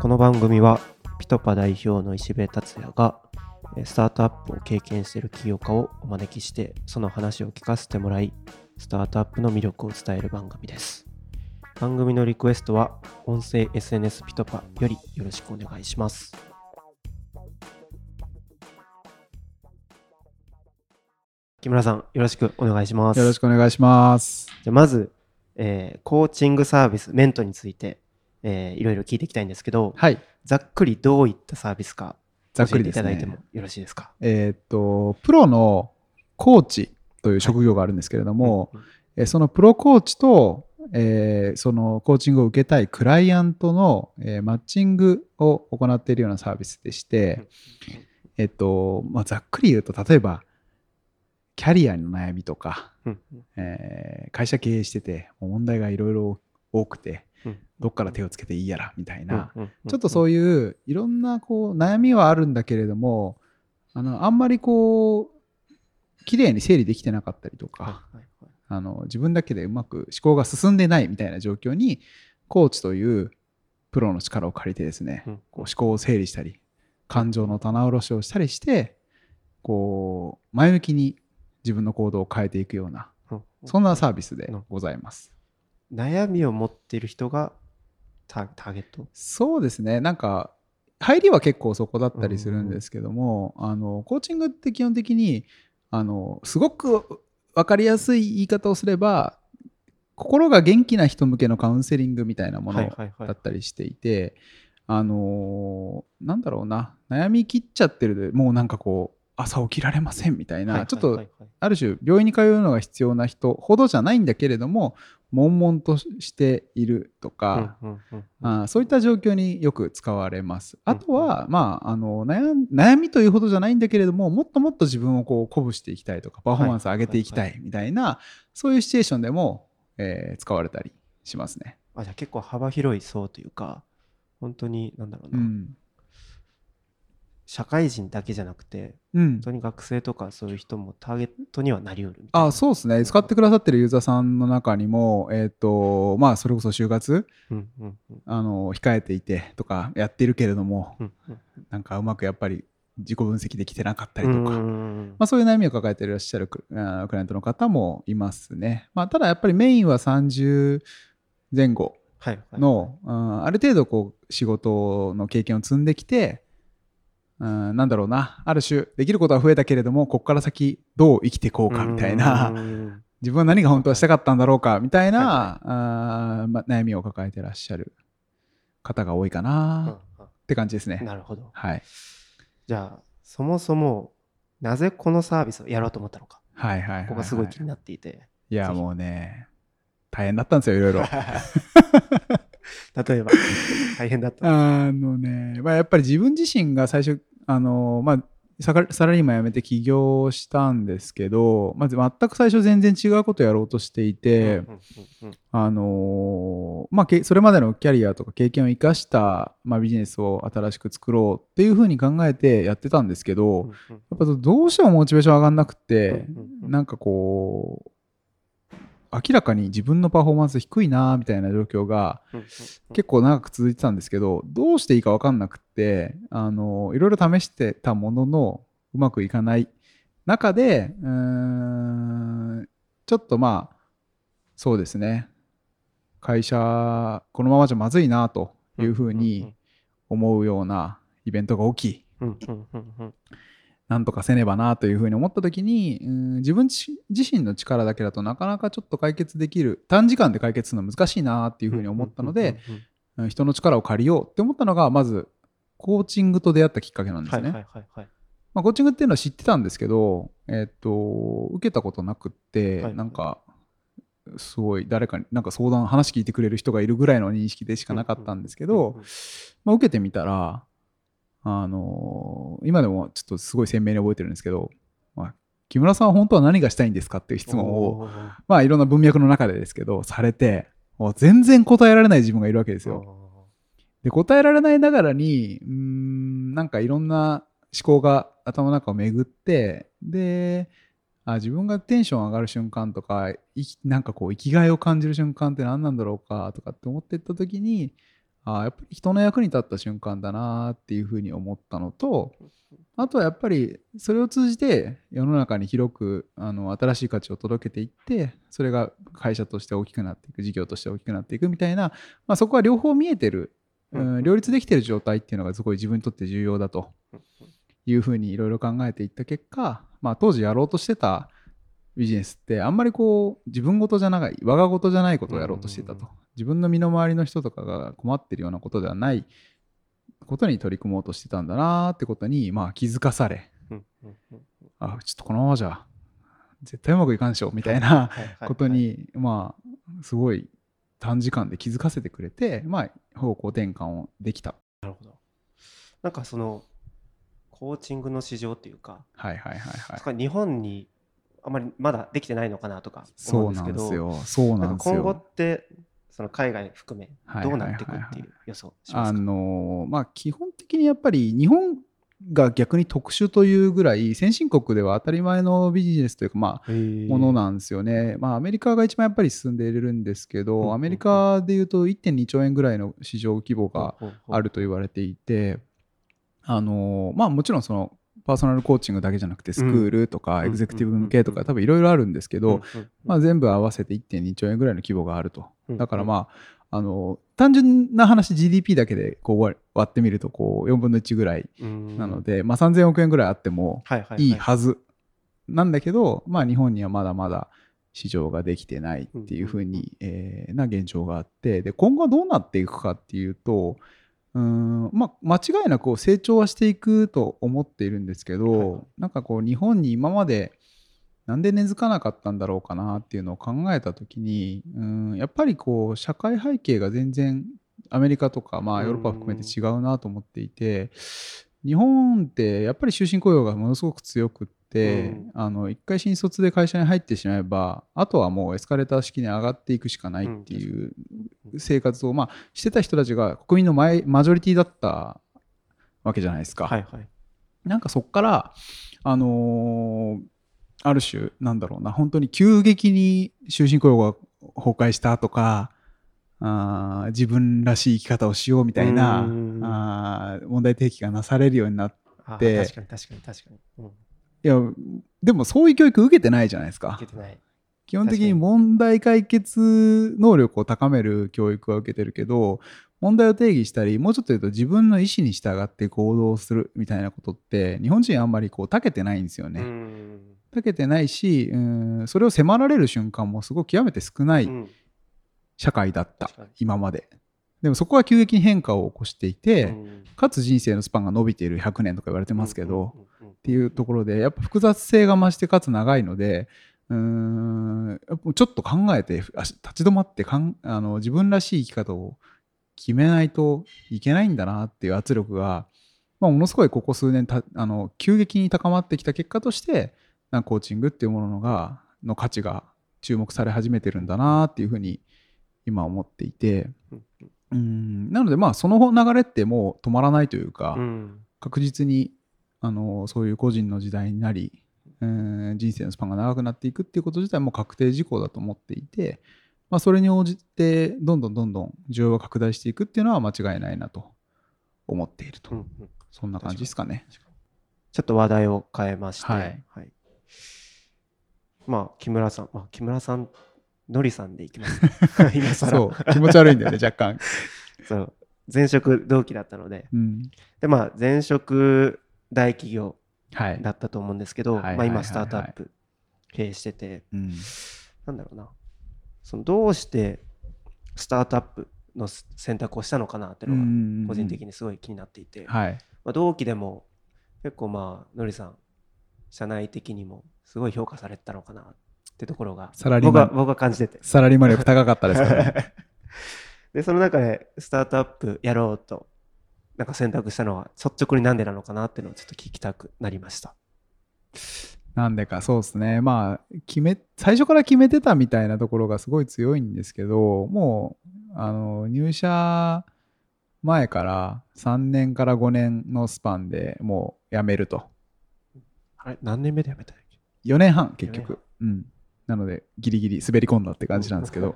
この番組はピトパ代表の石部達也がえースタートアップを経験している起業家をお招きしてその話を聞かせてもらいスタートアップの魅力を伝える番組です。番組のリクエストは音声 SNS ピトパよりよろしくお願いします。木村さんよろしくお願いします。よろしくお願いします。じゃあまず、えーコーチングサービスメントについて、えーいろいろ聞いていきたいんですけどはい。ざっくりどういったサービスかざっ教えてい。ただいてもよろしいですか？えーっと、プロのコーチという職業があるんですけれども、うんうんえーそのプロコーチと、えーそのコーチングを受けたいクライアントの、えーマッチングを行っているようなサービスでして、えっと、まあ、ざっくり言うと、例えば、キャリアの悩みとか、うん。うんえー会社経営してて、問題がいろいろ多くて、うん。どっから手をつけていいやら、みたいな、ちょっとそういういろんなこう悩みはあるんだけれどもあのあんまりこう綺麗に整理できてなかったりとか、はいはいはい。あの自分だけでうまく思考が進んでないみたいな状況にコーチというプロの力を借りてですね、うん。こう思考を整理したり感情の棚卸しをしたりしてこう前向きに自分の行動を変えていくようなうん。そんなサービスでございます。悩みを持っている人がタターゲット？そうですね。なんか入りは結構そこだったりするんですけども、あのコーチングって基本的にあのすごく分かりやすい言い方をすれば心が元気な人向けのカウンセリングみたいなものはいはいはい。だったりしていて、あのなんだろうな。悩み切っちゃってるでもうなんかこう朝起きられませんみたいな、ちょっとある種病院に通うのが必要な人ほどじゃないんだけれども悶々としているとか、あーそういった状況によく使われます。あとは、まあ、あの悩みというほどじゃないんだけれどももっともっと自分をこう鼓舞していきたいとかパフォーマンスを上げていきたい。みたいな、そういうシチュエーションでも、えー使われたりしますね。あじゃあ結構幅広い層というか本当になんだろうな、うん社会人だけじゃなくてうん。本当に学生とかそういう人もターゲットにはなりうるあそうですね。使ってくださってるユーザーさんの中にも、えーとまあ、それこそ就活？うんうんうん。あの控えていてとかやってるけれどもうんうん。なんかうまくやっぱり自己分析できてなかったりとか、まあ、そういう悩みを抱えていらっしゃるクライアントの方もいますね。まあ、ただやっぱりメインは30前後はいはい。ある程度こう仕事の経験を積んできて、うん、なんだろうな、ある種できることは増えたけれども、ここから先どう生きていこうかみたいな、自分は何が本当はしたかったんだろうかみたいな、はあーまあ、悩みを抱えていらっしゃる方が多いかうんなうん。って感じですね。なるほど。はい。じゃあそもそもなぜこのサービスをやろうと思ったのか。はいはいはい、はい。ここがすごい気になっていて。いや、もうね、大変だったんですよ、いろいろ。例えば。大変だった。あのね、まあ、やっぱり自分自身が最初、あのまあ、サラリーマン辞めて起業したんですけど、まず全く最初全然違うことをやろうとしていて、あのまあ、けそれまでのキャリアとか経験を生かした、まあ、ビジネスを新しく作ろうっていうふうに考えてやってたんですけど、やっぱどうしてもモチベーション上がんなくて、なんかこう明らかに自分のパフォーマンス低いなみたいな状況が結構長く続いてたんですけどどうしていいか分かんなくってあのいろいろ試してたもののうまくいかない中でうーんちょっとまあそうですね。会社このままじゃまずいなというふうに思うようなイベントが起きうんうんうんうんなんとかせねばなというふうに思った時にうん自分自自身の力だけだとなかなかちょっと解決できる短時間で解決するの難しいなっていうふうに思ったので、人の力を借りようって思ったのがまずコーチングと出会ったきっかけなんですね。まあ、コーチングっていうのは知ってたんですけど、えっと受けたことなくって、はいなんかすごい誰かになんか相談話聞いてくれる人がいるぐらいの認識でしかなかったんですけど、まあ、受けてみたらあの今でもちょっとすごい鮮明に覚えてるんですけど、まあ、木村さんは本当は何がしたいんですかっていう質問を、まあ、いろんな文脈の中でですけどされてもう全然答えられない自分がいるわけですよ。で答えられないながらにうーんなんかいろんな思考が頭の中を巡ってであ自分がテンション上がる瞬間とかいなんかこう生きがいを感じる瞬間って何なんだろうかとかって思ってった時にあやっぱり人の役に立った瞬間だなっていうふうに思ったのとあとはやっぱりそれを通じて世の中に広くあの新しい価値を届けていってそれが会社として大きくなっていく事業として大きくなっていくみたいな、まあ、そこは両方見えてる、うん、両立できてる状態っていうのがすごい自分にとって重要だというふうにいろいろ考えていった結果、まあ、当時やろうとしてたビジネスってあんまりこう自分事じゃない我が事じゃないことをやろうとしてたと。自分の身の回りの人とかが困ってるようなことではないことに取り組もうとしてたんだなってことにまあ気づかされ。あちょっとこのままじゃ絶対うまくいかんでしょみたいなことにまあすごい短時間で気づかせてくれてまあ方向転換をできた。なるほど。なんかそのコーチングの市場っていうか、はいはいはいはい、日本にあまりまだできてないのかなとか思うんですけど、そうなんですよ。今後ってその海外含めどうなっていくっていう予想しますか、あのまあ基本的にやっぱり日本が逆に特殊というぐらい先進国では当たり前のビジネスというかまあものなんですよね。まあアメリカが一番やっぱり進んでいるんですけど、アメリカでいうと1.2兆円ぐらいの市場規模があると言われていて、あのまあもちろんそのパーソナルコーチングだけじゃなくてスクールとかエグゼクティブ向けとか多分いろいろあるんですけど、まあ、全部合わせて1.2兆円ぐらいの規模があると。だからまああの単純な話 GDP だけでこう割ってみるとこう4分の1ぐらいなので、まあ、3000億円ぐらいあってもいいはずなんだけど、まあ、日本にはまだまだ市場ができてないっていうふうに、えな現状があってで今後はどうなっていくかっていうとうんまあ、間違いなく成長はしていくと思っているんですけど、はい、なんかこう日本に今までなんで根付かなかったんだろうかなっていうのを考えた時にうんやっぱりこう社会背景が全然アメリカとか、まあ、ヨーロッパ含めて違うなと思っていて日本ってやっぱり終身雇用がものすごく強くって、あの一回新卒で会社に入ってしまえばあとはもうエスカレーター式に上がっていくしかないっていう生活を、まあ、してた人たちが国民のママジョリティだったわけじゃないですか。はいはい、なんかそこから、あのー、ある種なんだろうな本当に急激に終身雇用が崩壊したとかあ自分らしい生き方をしようみたいなあ問題提起がなされるようになって確かに確かに確かに、うん、いやでもそういう教育受けてないじゃないですか。受けてない。基本的に問題解決能力を高める教育は受けてるけど問題を定義したりもうちょっと言うと自分の意思に従って行動するみたいなことって日本人あんまりこう長けてないんですよね。長けてないしうんそれを迫られる瞬間もすごく極めて少ない社会だった、うん、今まで。でもそこは急激に変化を起こしていて、うん、かつ人生のスパンが伸びている100年とか言われてますけど、っていうところでやっぱ複雑性が増してかつ長いのでうんちょっと考えて立ち止まってかんあの自分らしい生き方を決めないといけないんだなっていう圧力が、まあ、ものすごいここ数年たあの急激に高まってきた結果としてなんコーチングっていうものがの価値が注目され始めてるんだなっていうふうに今思っていて。うん。なのでまあその流れってもう止まらないというか、確実にあのそういう個人の時代になり人生のスパンが長くなっていくっていうこと自体も確定事項だと思っていて、まあ、それに応じてどんどんどんどん需要が拡大していくっていうのは間違いないなと思っていると、うんうん、そんな感じですかね。ちょっと話題を変えまして、はい、はい、まあ木村さん、まあ、木村さんのりさんでいきます 今そう。気持ち悪いんだよね若干。そう。前職同期だったので、うん、でまあ前職大企業だったと思うんですけど、まあ、今スタートアップ経営してて、うん、なんだろうな。そのどうしてスタートアップの選択をしたのかなっていうのが個人的にすごい気になっていて、はい。まあ、同期でも結構まあのりさん社内的にもすごい評価されてたのかなってところがサラリーマン。僕は感じてて。サラリーマン力高かったですかね。でその中でスタートアップやろうとなんか選択したのは率直になんでなのかなっていうのをちょっと聞きたくなりました。なんでかそうですねまあ決め最初から決めてたみたいなところがすごい強いんですけどもうあの入社前から3年から5年のスパンでもう辞めると。あれ何年目で辞めた4年半結局。うん。なので、ギリギリ滑り込んだって感じなんですけど、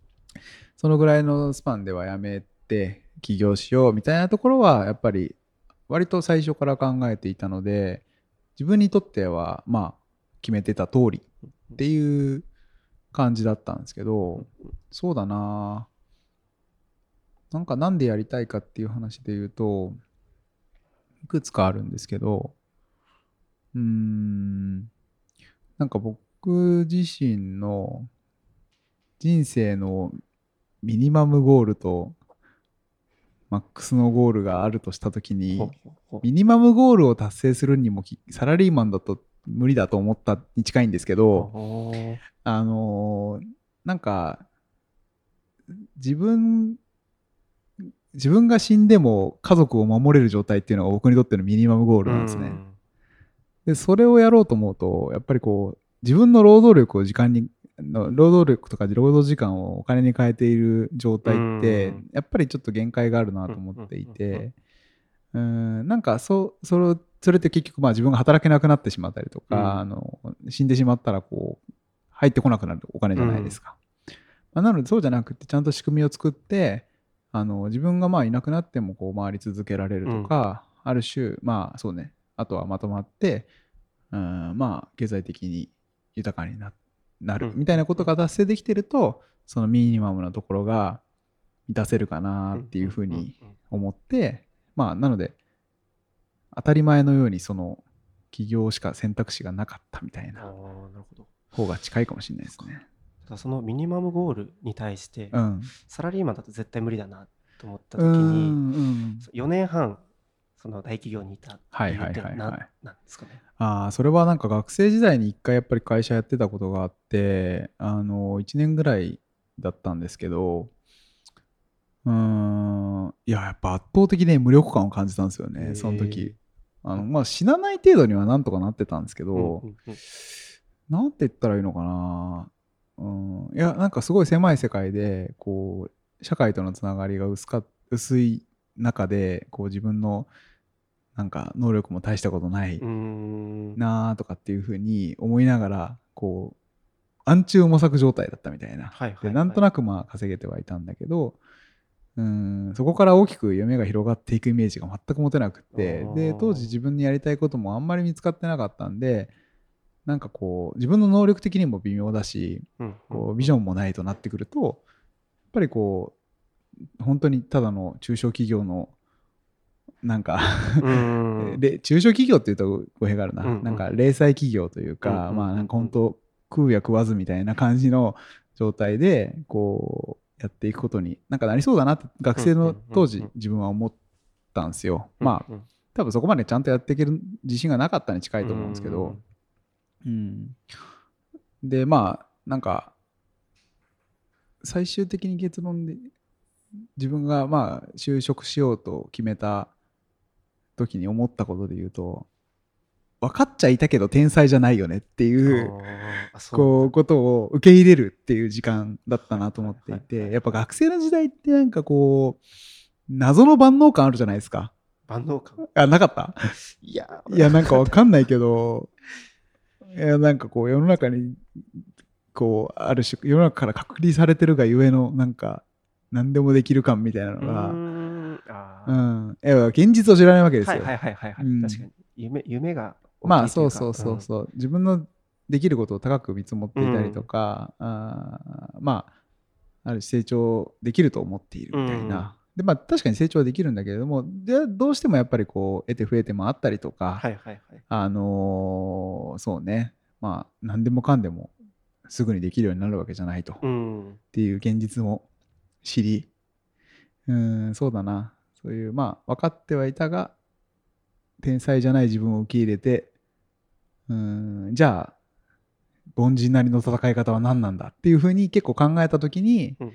そのぐらいのスパンではやめて、起業しようみたいなところは、やっぱり、割と最初から考えていたので、自分にとっては、まあ、決めてた通りっていう感じだったんですけど、そうだな。なんかなんでやりたいかっていう話で言うと、いくつかあるんですけど、うーん、なんか僕自身の人生のミニマムゴールとマックスのゴールがあるとしたときに、ミニマムゴールを達成するにもきサラリーマンだと無理だと思ったに近いんですけど、あのーなんか自分自分が死んでも家族を守れる状態っていうのが僕にとってのミニマムゴールなんですね。うん。でそれをやろうと思うとやっぱりこう自分の労働力を時間にの労働力とか労働時間をお金に変えている状態ってうん。やっぱりちょっと限界があるなと思っていてうんなんかそうそれをそれって結局まあ自分が働けなくなってしまったりとか、うん。あの死んでしまったらこう入ってこなくなるお金じゃないですか。まあ、なのでそうじゃなくてちゃんと仕組みを作ってあの自分がまあいなくなってもこう回り続けられるとか、ある種まあそうね。あとはまとまってうんまあ経済的に豊かにななるうん。みたいなことが達成できてるとそのミニマムなところが満たせるかなっていうふうに思ってまあなので当たり前のようにその起業しか選択肢がなかったみたいなあーなるほど。方が近いかもしれないですね。そのミニマムゴールに対して、うん。サラリーマンだと絶対無理だなと思ったう時に、んうん4年半その大企業にいたってはいいうってはいななんですかね。ああ、それはなんか学生時代に一回やっぱり会社やってたことがあって、あの、1年ぐらいだったんですけど、うーん、いや、やっぱ圧倒的に無力感を感じたんですよね、その時。あの、まあ、死なない程度にはなんとかなってたんですけど、うんうんうんなんて言ったらいいのかな。うん、いや、なんかすごい狭い世界で、こう、社会とのつながりが薄か薄い中で、こう自分の、なんか能力も大したことないなあとかっていうふうに思いながら、こう、暗中模索状態だったみたいな。はいはいはい。でなんとなくまあ稼げてはいたんだけど、うんそこから大きく夢が広がっていくイメージが全く持てなくってで当時自分にやりたいこともあんまり見つかってなかったんでなんかこう自分の能力的にも微妙だしうん。こうビジョンもないとなってくるとやっぱりこう本当にただの中小企業のなんかうん。で中小企業っていうと語弊があるな、うんうん。なんか零細企業というか、うんうんまあなんか本当食うや食わずみたいな感じの状態でこうやっていくことになんかなりそうだなって学生の当時自分は思ったんですよ。まあうん多分そこまでちゃんとやっていける自信がなかったに近いと思うんですけど、うん、でまあなんか最終的に結論で自分がまあ就職しようと決めた時に思ったことで言うと分かっちゃいたけど天才じゃないよねっていうこうことを受け入れるっていう時間だったなと思っていてやっぱ学生の時代ってなんかこう謎の万能感あるじゃないですか。万能感。あなかった？いや。いや、なんかわかんないけど、いや、なんかこう、世の中に、こう、ある種、世の中から隔離されてるがゆえの、なんか、何でもできる感みたいなのが、ん。あうーん。いや、現実を知らないわけですよ。はいはいはいはいはい、うん。確かに。夢夢がまあ、そうそうそうそう、自分のできることを高く見積もっていたりとか、あーまあ、ある種成長できると思っているみたいな。で、まあ、確かに成長はできるんだけれども、でどうしてもやっぱりこう、得て増えてもあったりとか、はいはいはい。あのーそうね、まあ、何でもかんでもすぐにできるようになるわけじゃないと、っうん。ていう現実も知り、うーん、そうだな、そういう、まあ、分かってはいたが、天才じゃない自分を受け入れて、うーん、じゃあ、凡人なりの戦い方は何なんだっていうふうに結構考えたときに、うん。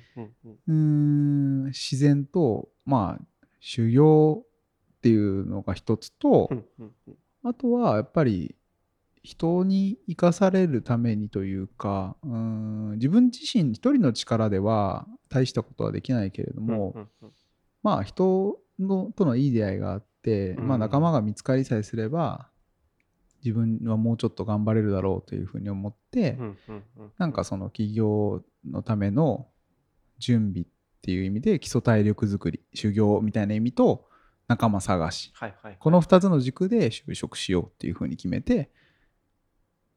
うん、自然と、まあ、修行っていうのが一つと、うんうんうん。あとはやっぱり人に生かされるためにというかうーん自分自身一人の力では大したことはできないけれども、うんうんまあ人のとのいい出会いがあって、うん。まあ、仲間が見つかりさえすれば自分はもうちょっと頑張れるだろうというふうに思って、うんうんうん。なんかその起業のための準備っていう意味で基礎体力づくり修行みたいな意味と仲間探し。はいはい。この2つの軸で就職しようっていうふうに決めて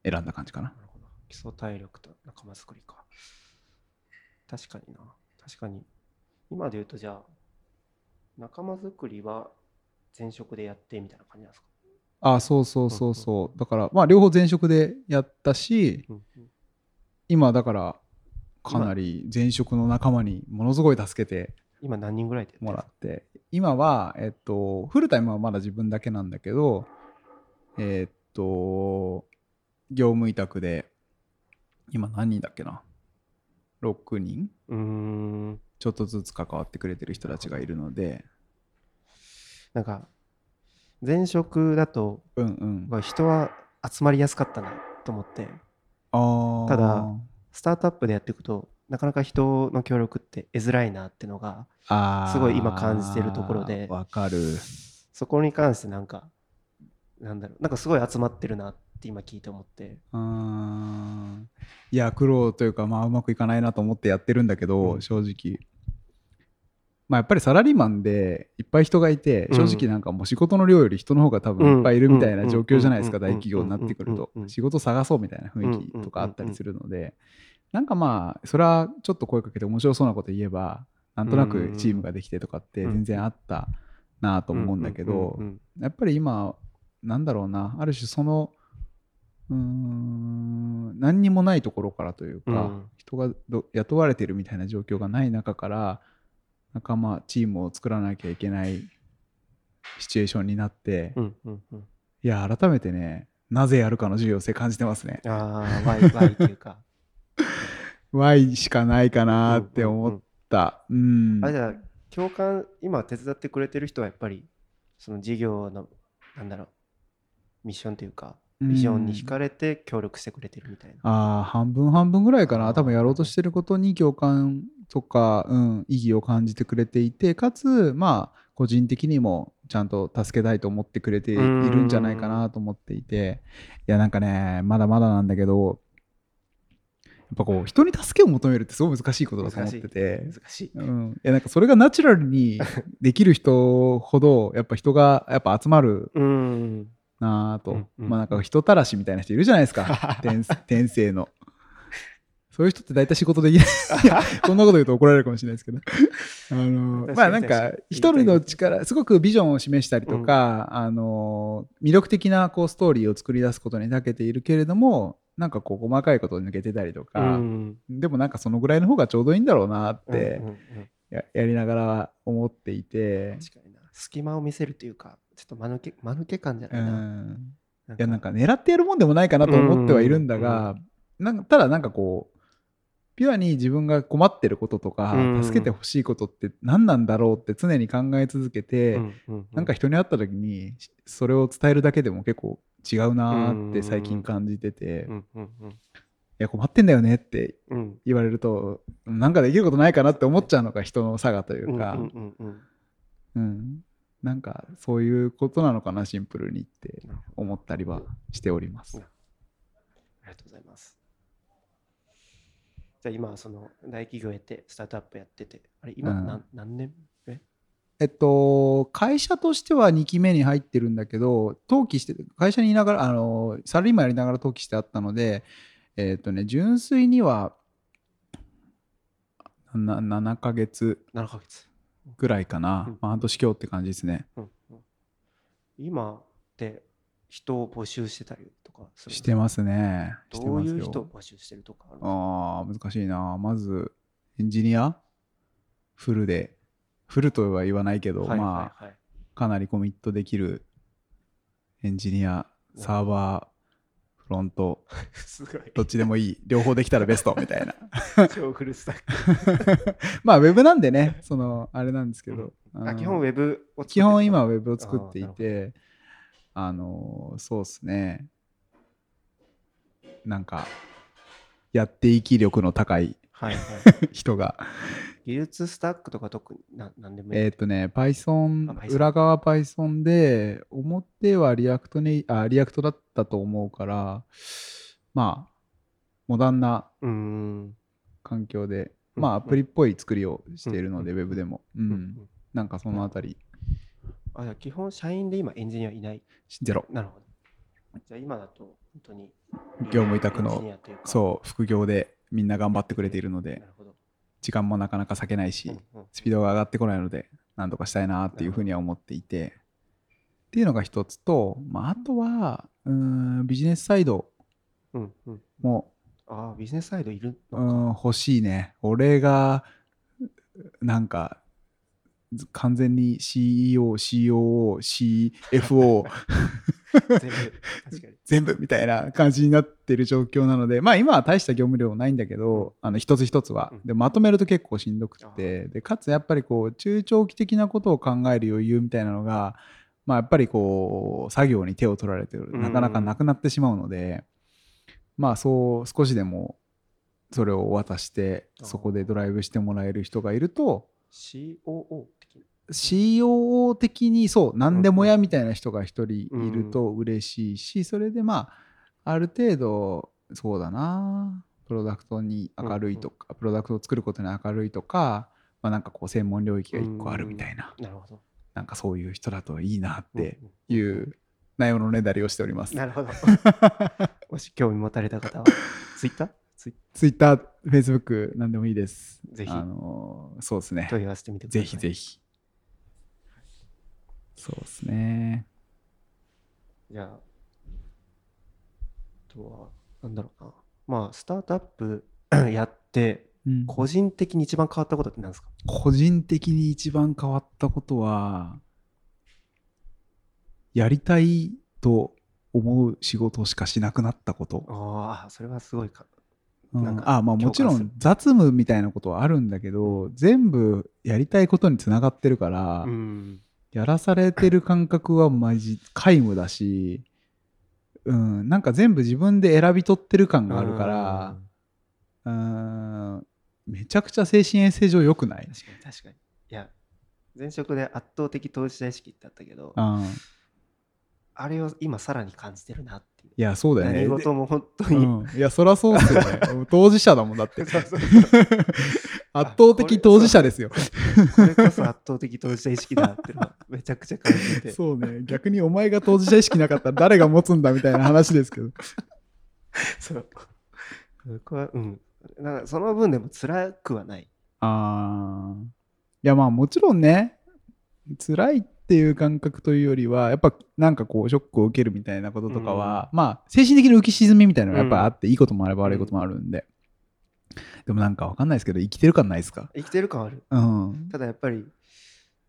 選んだ感じかななるほど。基礎体力と仲間作りか。確かにな。確かに。今で言うとじゃあ、仲間作りは前職でやってみたいな感じなんですか？あそうそうそうそうだからまあ両方前職でやったしうんうん今だからかなり前職の仲間にものすごい助けて今何人ぐらいでもらって今はえっとフルタイムはまだ自分だけなんだけどえっと業務委託で今何人だっけな？6人？うーん。ちょっとずつ関わってくれてる人たちがいるので。なんか、前職だと、うんうん。まあ人は集まりやすかったなと思って、ただスタートアップでやっていくと、なかなか人の協力って得づらいなってのが、すごい今感じてるところで。わかる。そこに関してなんか、なんだろう、なんかすごい集まってるなって今聞いて思って、うーん。いや苦労というかまあうまくいかないなと思ってやってるんだけど、うん。正直。まあやっぱりサラリーマンでいっぱい人がいてうん。正直なんかもう仕事の量より人の方が多分いっぱいいるみたいな状況じゃないですかうん。大企業になってくると。仕事探そうみたいな雰囲気とかあったりするので。なんかまあそれはちょっと声かけて面白そうなこと言えばなんとなくチームができてとかって全然あったなと思うんだけどやっぱり今なんだろうな。ある種そのうーん何にもないところからというか、うん人がど雇われてるみたいな状況がない中から仲間チームを作らなきゃいけないシチュエーションになって、うんうんうんいや改めてねなぜやるかの重要性感じてますね。ああ、ワイ、ワイっていうか。Y しかないかなって思った。うんあれじゃあ共感今手伝ってくれてる人はやっぱりその事業のなんだろうミッションというかビジョンに惹かれて協力してくれてるみたいな。ああ、半分半分ぐらいかな。多分やろうとしてることに共感とか、うん、意義を感じてくれていて、かつ、まあ、個人的にもちゃんと助けたいと思ってくれているんじゃないかなと思っていて、いや、なんかね、まだまだなんだけど、やっぱこう、人に助けを求めるってすごい難しいことだと思ってて、難しい。うん、いやなんかそれがナチュラルにできる人ほど、やっぱ人がやっぱ集まるうん。なぁと、うんうん。まあなんか人たらしみたいな人いるじゃないですか。天天性の。そういう人って大体仕事できない。んなこと言うと怒られるかもしれないですけど。あのまあなんか一人の力すごくビジョンを示したりとか、あの魅力的なこうストーリーを作り出すことに長けているけれどもなんかこう細かいことを抜けてたりとうか、ん。でもなんかそのぐらいの方がちょうどいいんだろうなってうんうんうん。ややりながら思っていて、確かに。な。隙間を見せるというか、ちょっと間抜け間抜け感じゃうないな。ん、いやなんか狙ってやるもんでもないかなと思ってはいるんだが、なんかただなんかこうピュアに自分が困ってることとか、うん。助けてほしいことって何なんだろうって常に考え続けて、うなんか人に会った時にそれを伝えるだけでも結構違うなーって最近感じてて、いや困ってんだよねってうん。言われるとなんかできることないかなって思っちゃうのが人の差がというか、うんうんうんうんなんかそういうことなのかなシンプルにって思ったりはしております。ありがとうございます。じゃあ今、その大企業やって、スタートアップやってて、あれ、今うん何,、何年？え？えっと、会社としては2期目に入ってるんだけど、登記して、会社にいながら、あの、サラリーマンやりながら登記してあったので、えっとね、純粋には、な7ヶ月 ?7 ヶ月、ぐらいかな。うんまあ、半年今日って感じですね。うんうん。今って人を募集してたりとかするしてますね。どういう人を募集してるとかあるああ、難しいな。まず、エンジニア？フルで、フルとは言わないけど、はいまあ、はいはい。かなりコミットできるエンジニア、サーバー、フロント、すごい。どっちでもいい。両方できたらベスト みたいな。超フルスタック。まあ、ウェブなんでね、その、あれなんですけど。のあ基本ウェブを基本今、ウェブを作っていて、あの、そうっすね。なんか、やっていき力の高い。人が技術スタックとか特にななんでもいい。えーっとね、Python あ、Python 裏側 Python で、表は React に、あ、 React だったと思うから、まあ、モダンな。環境で、うんまあ、アプリっぽい作りをしているので、うんウェブでも。ううんん。なんかそのあたり、あ、じゃあ基本、社員で今エンジニアいない。ゼロ。なるほど。じゃあ今だと、本当に。業務委託のそう、副業でみんな頑張ってくれているのでな、るほど。時間もなかなか割けないし、スピードが上がってこないので、なんとかしたいなっていうふうには思っていて、っていうのが一つと、まあ、あとは、うーん、ビジネスサイドうんうん。も、ああ、ビジネスサイドいるうのか。ん、欲しいね。俺が、なんか、完全に CEO、COO、CFO 全部、みたいな感じになってる状況なので、まあ今は大した業務量ないんだけど、あの一つ一つは。うん。でまとめると結構しんどくあて、でかつやっぱりこう中長期的なことを考える余裕みたいなのが、まあやっぱりこう作業に手を取られてる。うん。なかなかなくなってしまうので、まあそう少しでもそれを渡してそこでドライブしてもらえる人がいると COO 的な。COO 的にそう何でもやみたいな人が一人いると嬉しいし、それでまあある程度そうだなプロダクトに明るいとか、プロダクトを作ることに明るいとか、まあ、なんかこう専門領域が一個あるみたいな、なるほど。なんかそういう人だといいなってうんいう内容のねだりをしております。なるほど。もし興味持たれた方は、ツイッターツイ Twitter、Facebook 何でもいいです。ぜひあのそうですね。問い合わせてみてください。ぜひぜひ。そうですね。じゃあ、あとは、なんだろうな。まあ、スタートアップ やって、うん個人的に一番変わったことって何ですか？個人的に一番変わったことは、やりたいと思う仕事しかしなくなったこと。ああ、それはすごいか。うん。なんかあまあもちろん雑務みたいなことはあるんだけど、全部やりたいことにつながってるから、うん。やらされてる感覚はマジ皆無だし、うん、なんか全部自分で選び取ってる感があるから、うん、めちゃくちゃ精神衛生上良くない？確かに確かに。いや、前職で圧倒的当事者意識ってあったけど、うんあれを今さらに感じてるなっていう。いや、そうだよね。何事も本当でに、うん、いや、そりゃそうっすよね。当事者だもんだって。そうそう 圧倒的当事者ですよ。これこそ圧倒的当事者意識だってのはめちゃくちゃ感じて。そうね。逆にお前が当事者意識なかったら誰が持つんだみたいな話ですけど。そう。僕は、うん。なんかその分でも辛くはない。あーいや、まあもちろんね、辛いっていう感覚というよりは、やっぱなんかこう、ショックを受けるみたいなこととかは、まあ、精神的な浮き沈みみたいなのがやっぱあって、いいこともあれば悪いこともあるんで。でもなんかわかんないですけど、生きてる感ないですか？生きてる感ある。うん。ただやっぱり、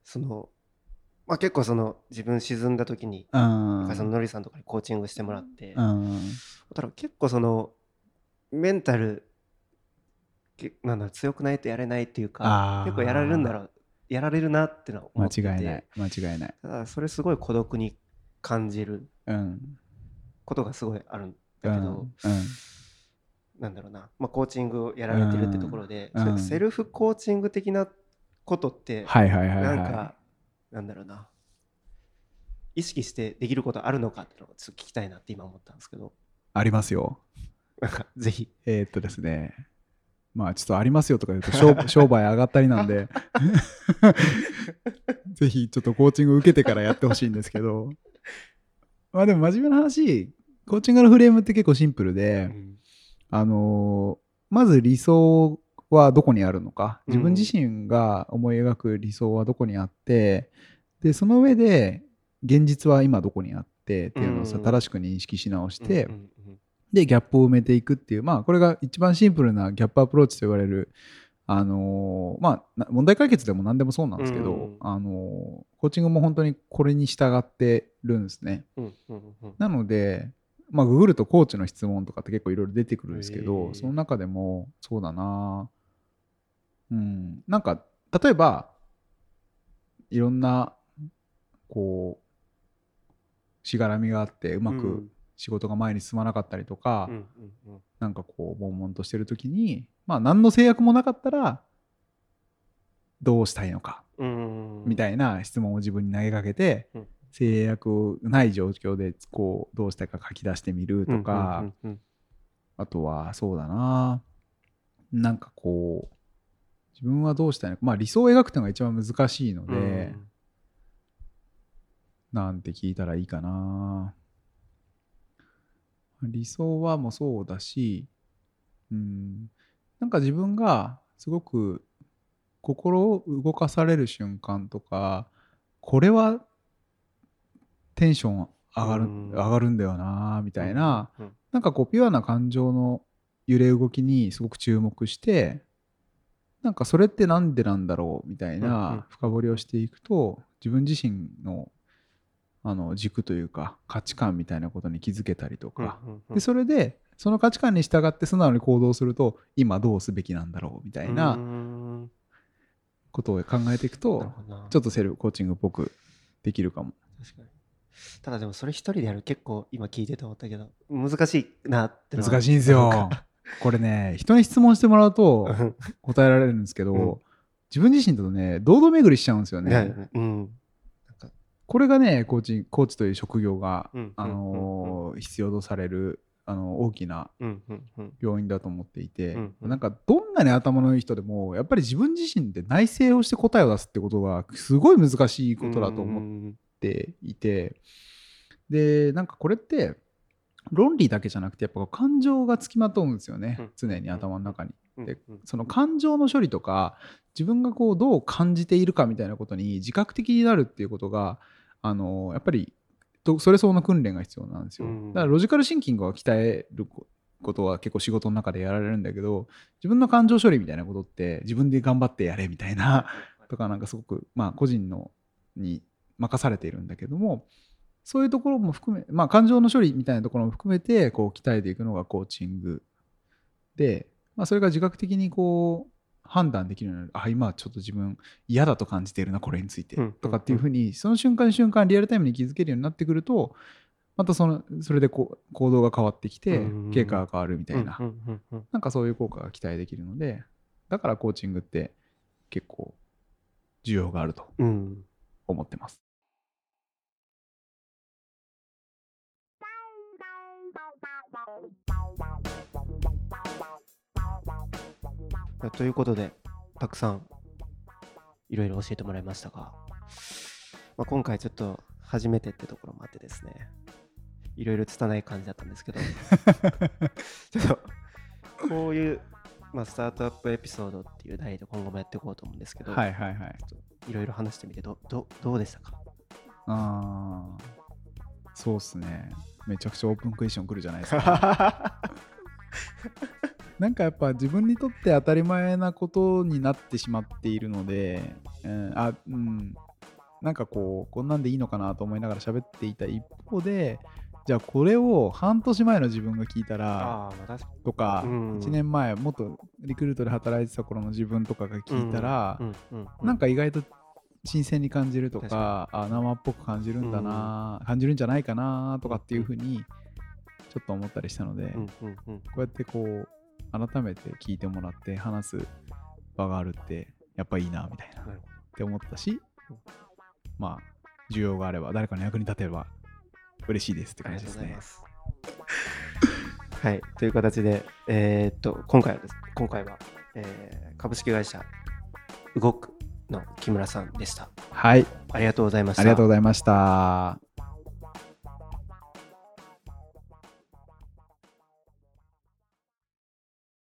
その、まあ結構その自分沈んだ時に、うん。そののりさんとかにコーチングしてもらって、うん。ただ結構その、メンタル、けなんだ強くないとやれないっていうか結構やられるんだろうやられるなってのは思間ってて違いない。間違いない。ただそれすごい孤独に感じるうん。ことがすごいあるんうん。だけど、うんなんだろうな、まあ、コーチングをやられてるってところで、うんセルフコーチング的なことって、はいはいはいはい。なんか、なんだろうな意識してできることあるのかってのをちょっと聞きたいなって今思ったんですけどありますよ。ぜひえーっとですね。まあちょっとありますよとか言うと商 商売上がったりなんで、ぜひちょっとコーチング受けてからやってほしいんですけど、まあでも真面目な話、コーチングのフレームって結構シンプルで、うん。あのーまず理想はどこにあるのか、うん自分自身が思い描く理想はどこにあって、で、その上で現実は今どこにあってっていうのをさ、うん。正しく認識し直して、うんうんうんで、ギャップを埋めていくっていう、まあ、これが一番シンプルなギャップアプローチと言われる、あのーまあな、問題解決でも何でもそうなんですけど、うんあのーコーチングも本当にこれに従ってるんですね。うんうんうんなので、まあ、ググるとコーチの質問とかって結構いろいろ出てくるんですけへど、ー。その中でも、そうだなうん、なんか、例えば、いろんな、こう、しがらみがあって、うまくうん仕事が前に進まなかったりとか、うんうんうん。なんかこう、悶々としてるときに、まあ、何の制約もなかったら、どうしたいのかうんみたいな質問を自分に投げかけて、うん。制約ない状況でこうどうしたいか書き出してみるとか、うんうんうん。あとはそうだななんかこう自分はどうしたいのかまあ理想を描くっていうのが一番難しいので、うん。なんて聞いたらいいかな理想はもうそうだしうんなんか自分がすごく心を動かされる瞬間とかこれはテンション上がる,、うん。上がるんだよなみたいな、うん。なんかこうピュアな感情の揺れ動きにすごく注目してなんかそれってなんでなんだろうみたいうんうん。な深掘りをしていくと自分自身のあの軸というか価値観みたいなことに気づけたりとか、うんうんうん。でそれでその価値観に従って素直に行動すると今どうすべきなんだろうみたいうなん。ことを考えていくとちょっとセルフコーチングっぽくできるかも。確かに。ただでもそれ一人でやる結構今聞いてて思ったけど難しいなって難しいんですよ。これね人に質問してもらうとうん。答えられるんですけど、うん。自分自身だとね堂々巡りしちゃうんですよね。うんこれがねコーチコーチという職業が、うんあのー必要とされるあの大きな要因だと思っていて、なんかどんなに頭のいい人でもやっぱり自分自身で内省をして答えを出すってことはすごい難しいことだと思っうんていてでなんかこれって論理だけじゃなくてやっぱ感情がつきまとうんですよね、うん。常に頭の中に。うんでうん。その感情の処理とか自分がこうどう感じているかみたいなことに自覚的になるっていうことがあのやっぱりとそれ相応の訓練が必要なんですよ。うんだからロジカルシンキングを鍛えるこことは結構仕事の中でやられるんだけど自分の感情処理みたいなことって自分で頑張ってやれみたいなとかなんかすごくまあ個人のに任されているんだけどもそういうところも含めまあ感情の処理みたいなところも含めてこう鍛えていくのがコーチングで、まあ、それが自覚的にこう判断できるようになる。あ今はちょっと自分嫌だと感じているなこれについて。うんとかっていうふうにその瞬間瞬間リアルタイムに気づけるようになってくるとまたそのそれでこう行動が変わってきてうん経過が変わるみたいな。うなんかそういう効果が期待できるのでだからコーチングって結構需要があるとうん。思ってます。ということで、たくさんいろいろ教えてもらいましたが、まあ、今回ちょっと初めてってところもあってですね、いろいろ拙い感じだったんですけど、ちょっとこういう、まあ、スタートアップエピソードっていう題で今後もやっていこうと思うんですけど、はいはいはい。いろいろ話してみてどどどうでしたか？ああ、そうっすね。めちゃくちゃオープンクエスチョン来るじゃないですか。なんかやっぱ自分にとって当たり前なことになってしまっているので、うん、あうん、なんかこう、こんなんでいいのかなと思いながら喋っていた一方で、じゃあこれを半年前の自分が聞いたら、とか、うん。1年前、もっとリクルートで働いてた頃の自分とかが聞いたら、なんか意外と新鮮に感じるとかあ生っぽく感じるんだな、感じるんじゃないかなとかっていうふうにちょっと思ったりしたので、うんうんうん。こうやってこう改めて聞いてもらって話す場があるってやっぱいいなみたいなって思ったしうんまあ需要があれば誰かの役に立てれば嬉しいですって感じですね。はい、という形で、えーっと、今回はです、今回は、えー株式会社動くの木村さんでした。はい、ありがとうございました。ありがとうございました。